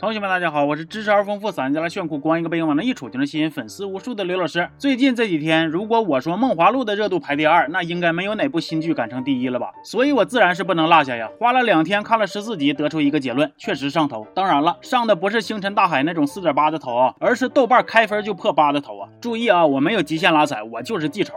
同学们，大家好，我是知识而丰富、散家来炫酷、光一个背影往那一杵就能吸引粉丝无数的刘老师。最近这几天，如果我说《梦华录》的热度排第二，那应该没有哪部新剧敢称第一了吧？所以我自然是不能落下呀。花了两天看了十四集，得出一个结论，确实上头。当然了，上的不是星辰大海那种四点八的头啊，而是豆瓣开分就破八的头啊。注意啊，我没有极限拉踩，我就是记仇。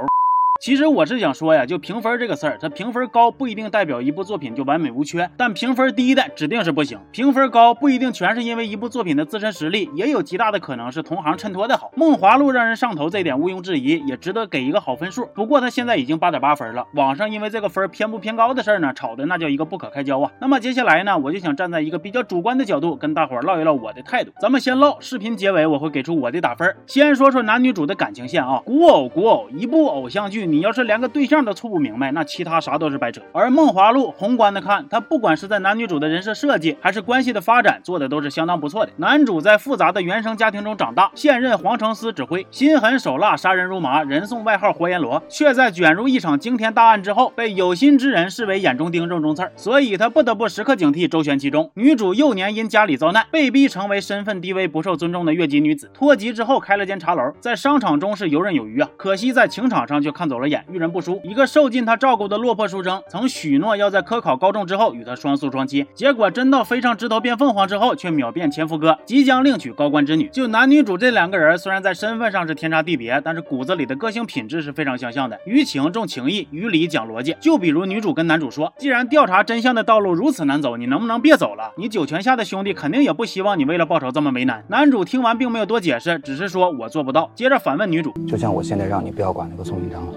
其实我是想说呀，就评分这个事儿，它评分高不一定代表一部作品就完美无缺，但评分低的指定是不行。评分高不一定全是因为一部作品的自身实力，也有极大的可能是同行衬托的好。梦华录让人上头，这点毋庸置疑，也值得给一个好分数。不过它现在已经八点八分了，网上因为这个分偏不偏高的事儿呢，吵的那叫一个不可开交啊。那么接下来呢，我就想站在一个比较主观的角度，跟大伙儿唠一唠我的态度。咱们先唠视频结尾，我会给出我的打分。先说说男女主的感情线啊，古偶古偶，一部偶像剧，你要是连个对。象都处不明白，那其他啥都是白扯。而《梦华录》宏观的看，它不管是在男女主的人设设计，还是关系的发展，做的都是相当不错的。男主在复杂的原生家庭中长大，现任皇城司指挥，心狠手辣，杀人如麻，人送外号活阎罗，却在卷入一场惊天大案之后，被有心之人视为眼中钉、肉中刺，所以他不得不时刻警惕，周旋其中。女主幼年因家里遭难，被逼成为身份低微、不受尊重的越级女子，脱籍之后开了间茶楼，在商场中是游刃有余啊，可惜在情场上却看走了眼，遇人不淑。一个受尽他照顾的落魄书生，曾许诺要在科考高中之后与他双宿双栖，结果真到飞上枝头变凤凰之后，却秒变前夫哥，即将另娶高官之女。就男女主这两个人，虽然在身份上是天差地别，但是骨子里的个性品质是非常相像的。于情重情义，于理讲逻辑。就比如女主跟男主说：“既然调查真相的道路如此难走，你能不能别走了？你九泉下的兄弟肯定也不希望你为了报仇这么为难。”男主听完并没有多解释，只是说我做不到。接着反问女主：“就像我现在让你不要管那个宋云章了。”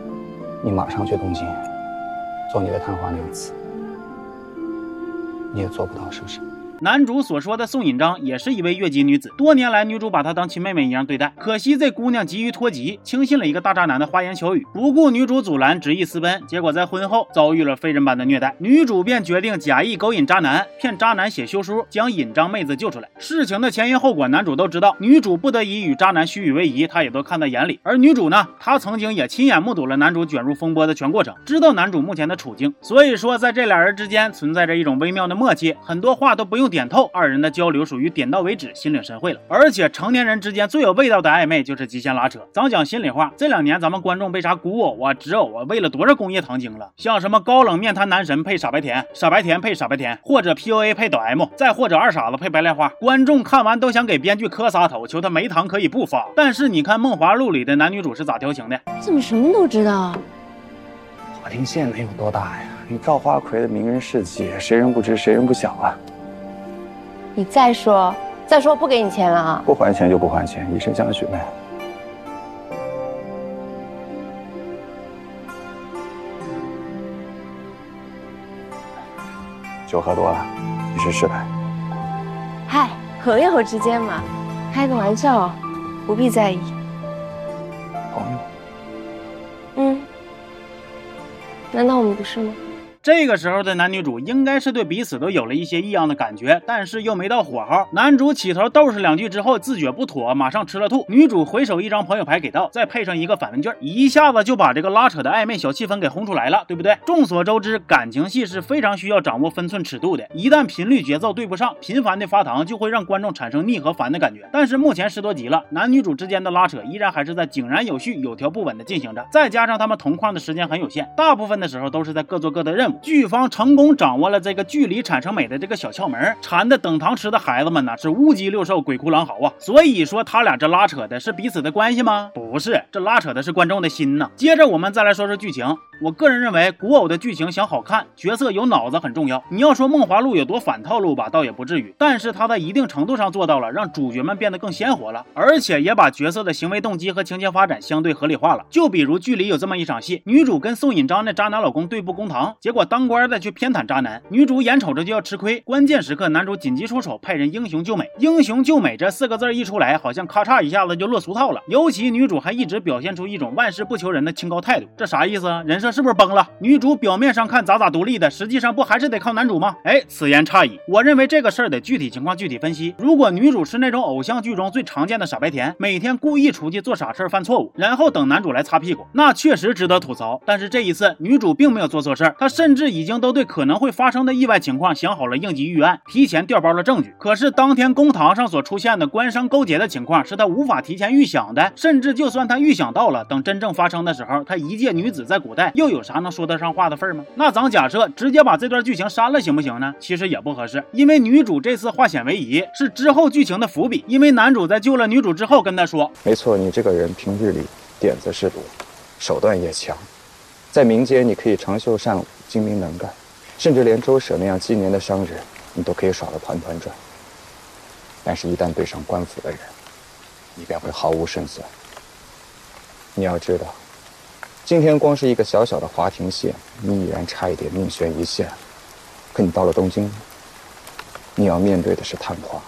你马上去东京，做你的探花那一次，你也做不到，是不是？男主所说的宋引章也是一位越级女子，多年来女主把她当亲妹妹一样对待。可惜这姑娘急于脱籍，轻信了一个大渣男的花言巧语，不顾女主阻拦，执意私奔，结果在婚后遭遇了非人般的虐待。女主便决定假意勾引渣男，骗渣男写休书，将引章妹子救出来。事情的前因后果，男主都知道，女主不得已与渣男虚与委蛇，他也都看在眼里。而女主呢，她曾经也亲眼目睹了男主卷入风波的全过程，知道男主目前的处境。所以说，在这俩人之间存在着一种微妙的默契，很多话都不用。点透，二人的交流属于点到为止，心领神会了。而且成年人之间最有味道的暧昧就是极限拉扯。咱讲心里话，这两年咱们观众被啥古偶啊、纸偶啊喂了多少工业糖精了？像什么高冷面瘫男神配傻白甜，傻白甜配傻白甜，或者 PUA 配抖 M，再或者二傻子配白莲花，观众看完都想给编剧磕仨头，求他没糖可以不发。但是你看《梦华录》里的男女主是咋调情的？怎么什么都知道？华亭县能有多大呀？你赵花魁的名人事迹，谁人不知，谁人不晓啊？你再说，再说不给你钱了啊！不还钱就不还钱，以身相许呗。酒喝多了，你试试呗。嗨，朋友之间嘛，开个玩笑，不必在意。朋友？嗯，难道我们不是吗？这个时候的男女主应该是对彼此都有了一些异样的感觉，但是又没到火候。男主起头斗是两句之后，自觉不妥，马上吃了吐。女主回手一张朋友牌给到，再配上一个反问句，一下子就把这个拉扯的暧昧小气氛给轰出来了，对不对？众所周知，感情戏是非常需要掌握分寸尺度的，一旦频率节奏对不上，频繁的发糖就会让观众产生腻和烦的感觉。但是目前十多集了，男女主之间的拉扯依然还是在井然有序、有条不紊的进行着。再加上他们同框的时间很有限，大部分的时候都是在各做各的任务。剧方成功掌握了这个距离产生美的这个小窍门，馋的等糖吃的孩子们呢是乌鸡六兽，鬼哭狼嚎啊！所以说他俩这拉扯的是彼此的关系吗？不是，这拉扯的是观众的心呐。接着我们再来说说剧情。我个人认为，古偶的剧情想好看，角色有脑子很重要。你要说《梦华录》有多反套路吧，倒也不至于，但是它在一定程度上做到了让主角们变得更鲜活了，而且也把角色的行为动机和情节发展相对合理化了。就比如剧里有这么一场戏，女主跟宋引章那渣男老公对簿公堂，结果当官的却偏袒渣男，女主眼瞅着就要吃亏，关键时刻男主紧急出手，派人英雄救美。英雄救美这四个字一出来，好像咔嚓一下子就落俗套了。尤其女主还一直表现出一种万事不求人的清高态度，这啥意思啊？人设。是不是崩了？女主表面上看咋咋独立的，实际上不还是得靠男主吗？哎，此言差矣。我认为这个事儿得具体情况具体分析。如果女主是那种偶像剧中最常见的傻白甜，每天故意出去做傻事犯错误，然后等男主来擦屁股，那确实值得吐槽。但是这一次女主并没有做错事儿，她甚甚至已经都对可能会发生的意外情况想好了应急预案，提前调包了证据。可是当天公堂上所出现的官商勾结的情况，是他无法提前预想的。甚至就算他预想到了，等真正发生的时候，他一介女子在古代又有啥能说得上话的份儿吗？那咱假设直接把这段剧情删了行不行呢？其实也不合适，因为女主这次化险为夷是之后剧情的伏笔。因为男主在救了女主之后跟她说：“没错，你这个人平日里点子是多，手段也强，在民间你可以长袖善舞、精明能干，甚至连周舍那样积年的商人，你都可以耍得团团转。但是，一旦对上官府的人，你便会毫无胜算。你要知道，今天光是一个小小的华亭县，你已然差一点命悬一线。可你到了东京，你要面对的是探花，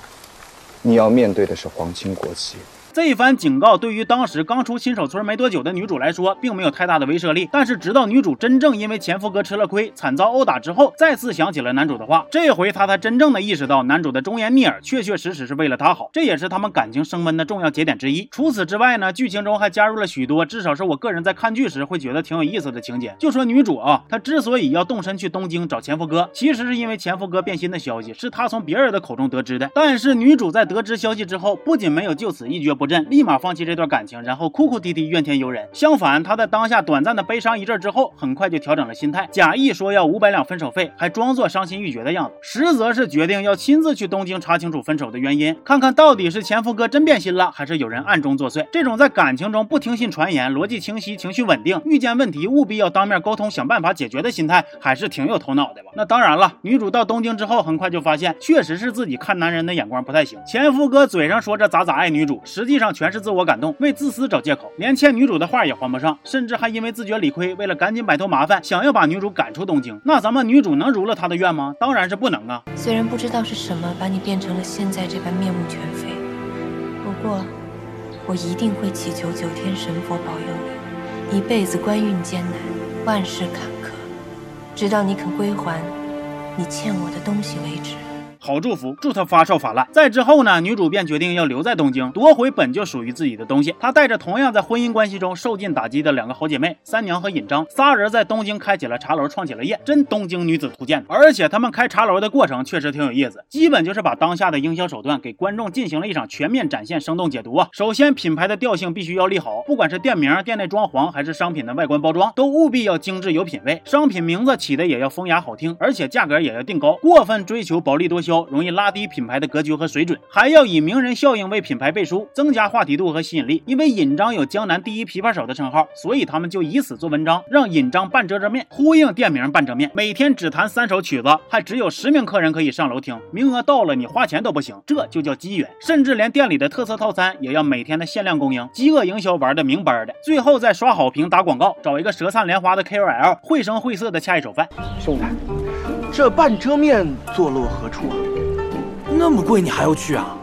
你要面对的是皇亲国戚。这一番警告对于当时刚出新手村没多久的女主来说，并没有太大的威慑力。但是直到女主真正因为前夫哥吃了亏，惨遭殴打之后，再次想起了男主的话，这回她才真正的意识到男主的忠言逆耳确确实实是为了她好，这也是他们感情升温的重要节点之一。除此之外呢，剧情中还加入了许多至少是我个人在看剧时会觉得挺有意思的情节。就说女主啊，她之所以要动身去东京找前夫哥，其实是因为前夫哥变心的消息是她从别人的口中得知的。但是女主在得知消息之后，不仅没有就此一蹶不不振，立马放弃这段感情，然后哭哭啼啼怨天尤人。相反，他在当下短暂的悲伤一阵之后，很快就调整了心态，假意说要五百两分手费，还装作伤心欲绝的样子，实则是决定要亲自去东京查清楚分手的原因，看看到底是前夫哥真变心了，还是有人暗中作祟。这种在感情中不听信传言、逻辑清晰、情绪稳定、遇见问题务必要当面沟通、想办法解决的心态，还是挺有头脑的吧？那当然了，女主到东京之后，很快就发现，确实是自己看男人的眼光不太行。前夫哥嘴上说着咋咋爱女主，实际上全是自我感动，为自私找借口，连欠女主的话也还不上，甚至还因为自觉理亏，为了赶紧摆脱麻烦，想要把女主赶出东京。那咱们女主能如了他的愿吗？当然是不能啊！虽然不知道是什么把你变成了现在这般面目全非，不过我一定会祈求九天神佛保佑你，一辈子官运艰难，万事坎坷，直到你肯归还你欠我的东西为止。好祝福，祝他发烧发烂。再之后呢，女主便决定要留在东京，夺回本就属于自己的东西。她带着同样在婚姻关系中受尽打击的两个好姐妹三娘和尹章，仨人在东京开起了茶楼，创起了业，真东京女子图鉴。而且他们开茶楼的过程确实挺有意思，基本就是把当下的营销手段给观众进行了一场全面展现、生动解读啊。首先，品牌的调性必须要立好，不管是店名、店内装潢，还是商品的外观包装，都务必要精致有品位。商品名字起的也要风雅好听，而且价格也要定高，过分追求薄利多销。容易拉低品牌的格局和水准，还要以名人效应为品牌背书，增加话题度和吸引力。因为尹章有江南第一琵琶手的称号，所以他们就以此做文章，让尹章半遮遮面，呼应店名半遮面。每天只弹三首曲子，还只有十名客人可以上楼听，名额到了你花钱都不行，这就叫机缘。甚至连店里的特色套餐也要每天的限量供应，饥饿营销玩的明白的。最后再刷好评打广告，找一个舌灿莲花的 KOL，绘声绘色的恰一手饭。兄弟，这半遮面坐落何处啊？那么贵，你还要去啊？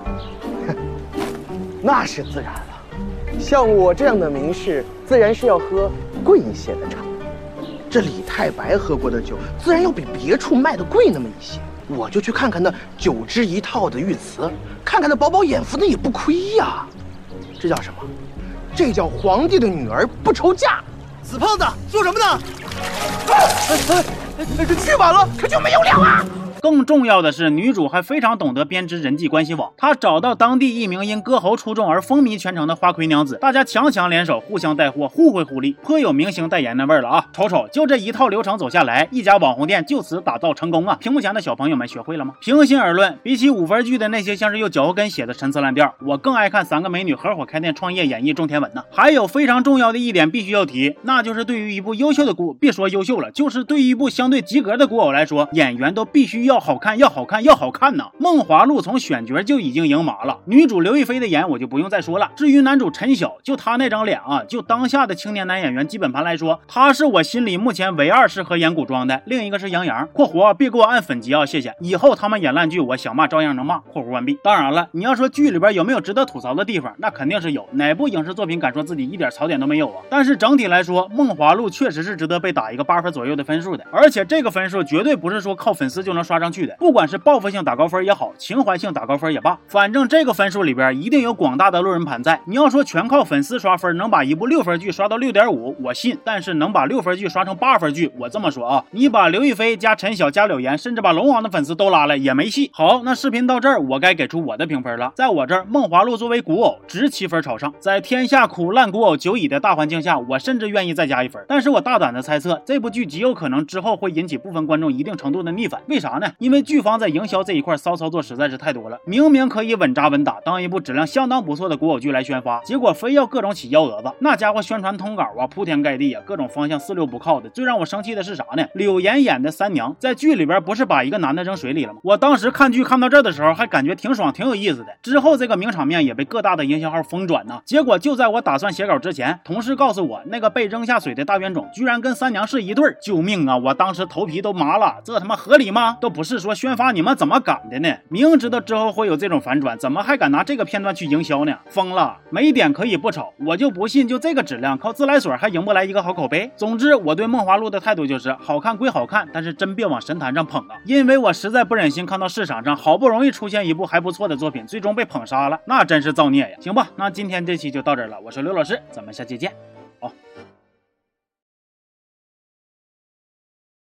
那是自然了。像我这样的名士，自然是要喝贵一些的茶。这李太白喝过的酒，自然要比别处卖的贵那么一些。我就去看看那九支一套的玉瓷，看看那饱饱眼福，那也不亏呀。这叫什么？这叫皇帝的女儿不愁嫁。死胖子，做什么呢？哎哎，这去晚了，可就没有了啊！更重要的是，女主还非常懂得编织人际关系网。她找到当地一名因歌喉出众而风靡全城的花魁娘子，大家强强联手，互相带货，互惠互利，颇有明星代言那味儿了啊！瞅瞅，就这一套流程走下来，一家网红店就此打造成功啊！屏幕前的小朋友们学会了吗？平心而论，比起五分剧的那些像是用脚后跟写的陈词滥调，我更爱看三个美女合伙开店创业演绎种田文呢。还有非常重要的一点必须要提，那就是对于一部优秀的古，别说优秀了，就是对于一部相对及格的古偶来说，演员都必须要。好看，要好看，要好看呐！《梦华录》从选角就已经赢麻了，女主刘亦菲的颜我就不用再说了。至于男主陈晓，就他那张脸啊，就当下的青年男演员基本盘来说，他是我心里目前唯二适合演古装的。另一个是杨洋（括弧别给我按粉级啊，谢谢）。以后他们演烂剧，我想骂照样能骂（括弧完毕）。当然了，你要说剧里边有没有值得吐槽的地方，那肯定是有。哪部影视作品敢说自己一点槽点都没有啊？但是整体来说，《梦华录》确实是值得被打一个八分左右的分数的。而且这个分数绝对不是说靠粉丝就能刷上去的，不管是报复性打高分也好，情怀性打高分也罢，反正这个分数里边一定有广大的路人盘在。你要说全靠粉丝刷分能把一部六分剧刷到六点五，我信；但是能把六分剧刷成八分剧，我这么说啊，你把刘亦菲加陈晓加柳岩，甚至把龙王的粉丝都拉来也没戏。好，那视频到这儿，我该给出我的评分了。在我这儿，《梦华录》作为古偶，值七分朝上。在天下苦烂古偶久矣的大环境下，我甚至愿意再加一分。但是我大胆的猜测，这部剧极有可能之后会引起部分观众一定程度的逆反。为啥呢？因为剧方在营销这一块骚操作实在是太多了。明明可以稳扎稳打，当一部质量相当不错的古偶剧来宣发，结果非要各种起幺蛾子。那家伙宣传通稿啊，铺天盖地啊，各种方向四六不靠的。最让我生气的是啥呢？柳岩演的三娘在剧里边不是把一个男的扔水里了吗？我当时看剧看到这的时候，还感觉挺爽，挺有意思的。之后这个名场面也被各大的营销号疯转呢。结果就在我打算写稿之前，同事告诉我，那个被扔下水的大冤种居然跟三娘是一对儿！救命啊！我当时头皮都麻了，这他妈合理吗？都不不是说宣发，你们怎么敢的呢？明知道之后会有这种反转，怎么还敢拿这个片段去营销呢？疯了！没点可以不丑，我就不信就这个质量，靠自来水还赢不来一个好口碑。总之，我对《梦华录》的态度就是，好看归好看，但是真别往神坛上捧啊！因为我实在不忍心看到市场上好不容易出现一部还不错的作品，最终被捧杀了，那真是造孽呀！行吧，那今天这期就到这儿了，我是刘老师，咱们下期见，